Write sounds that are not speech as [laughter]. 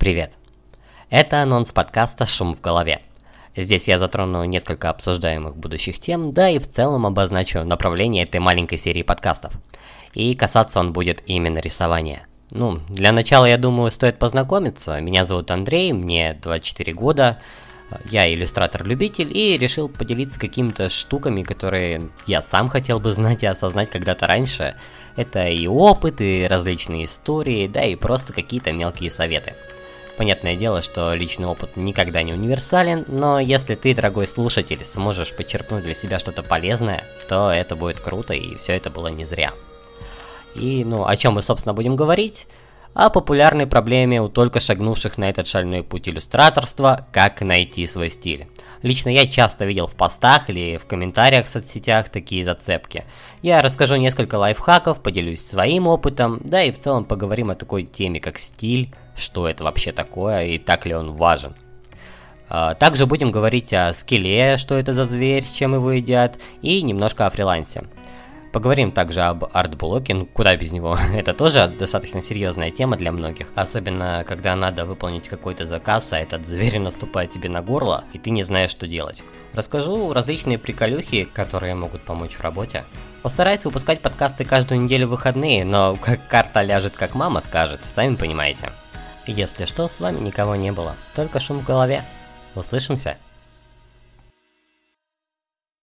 Привет! Это анонс подкаста «Шум в голове». Здесь я затрону несколько обсуждаемых будущих тем, да и в целом обозначу направление этой маленькой серии подкастов. И касаться он будет именно рисования. Ну, для начала, я думаю, стоит познакомиться. Меня зовут Андрей, мне 24 года, я иллюстратор-любитель и решил поделиться какими-то штуками, которые я сам хотел бы знать и осознать когда-то раньше. Это и опыт, и различные истории, да и просто какие-то мелкие советы. Понятное дело, что личный опыт никогда не универсален, но если ты, дорогой слушатель, сможешь почерпнуть для себя что-то полезное, то это будет круто, и все это было не зря. И, ну, о чем мы, собственно, будем говорить? О популярной проблеме у только шагнувших на этот шальной путь иллюстраторства, как найти свой стиль. Лично я часто видел в постах или в комментариях в соцсетях такие зацепки. Я расскажу несколько лайфхаков, поделюсь своим опытом, да и в целом поговорим о такой теме, как стиль, что это вообще такое и так ли он важен. А, также будем говорить о скилле, что это за зверь, чем его едят, и немножко о фрилансе. Поговорим также об артблоке, ну куда без него. [laughs] Это тоже достаточно серьезная тема для многих. Особенно, когда надо выполнить какой-то заказ, а этот зверь наступает тебе на горло, и ты не знаешь, что делать. Расскажу различные приколюхи, которые могут помочь в работе. Постараюсь выпускать подкасты каждую неделю в выходные, но [laughs] как карта ляжет, как мама скажет, сами понимаете. Если что, с вами никого не было, только шум в голове. Услышимся?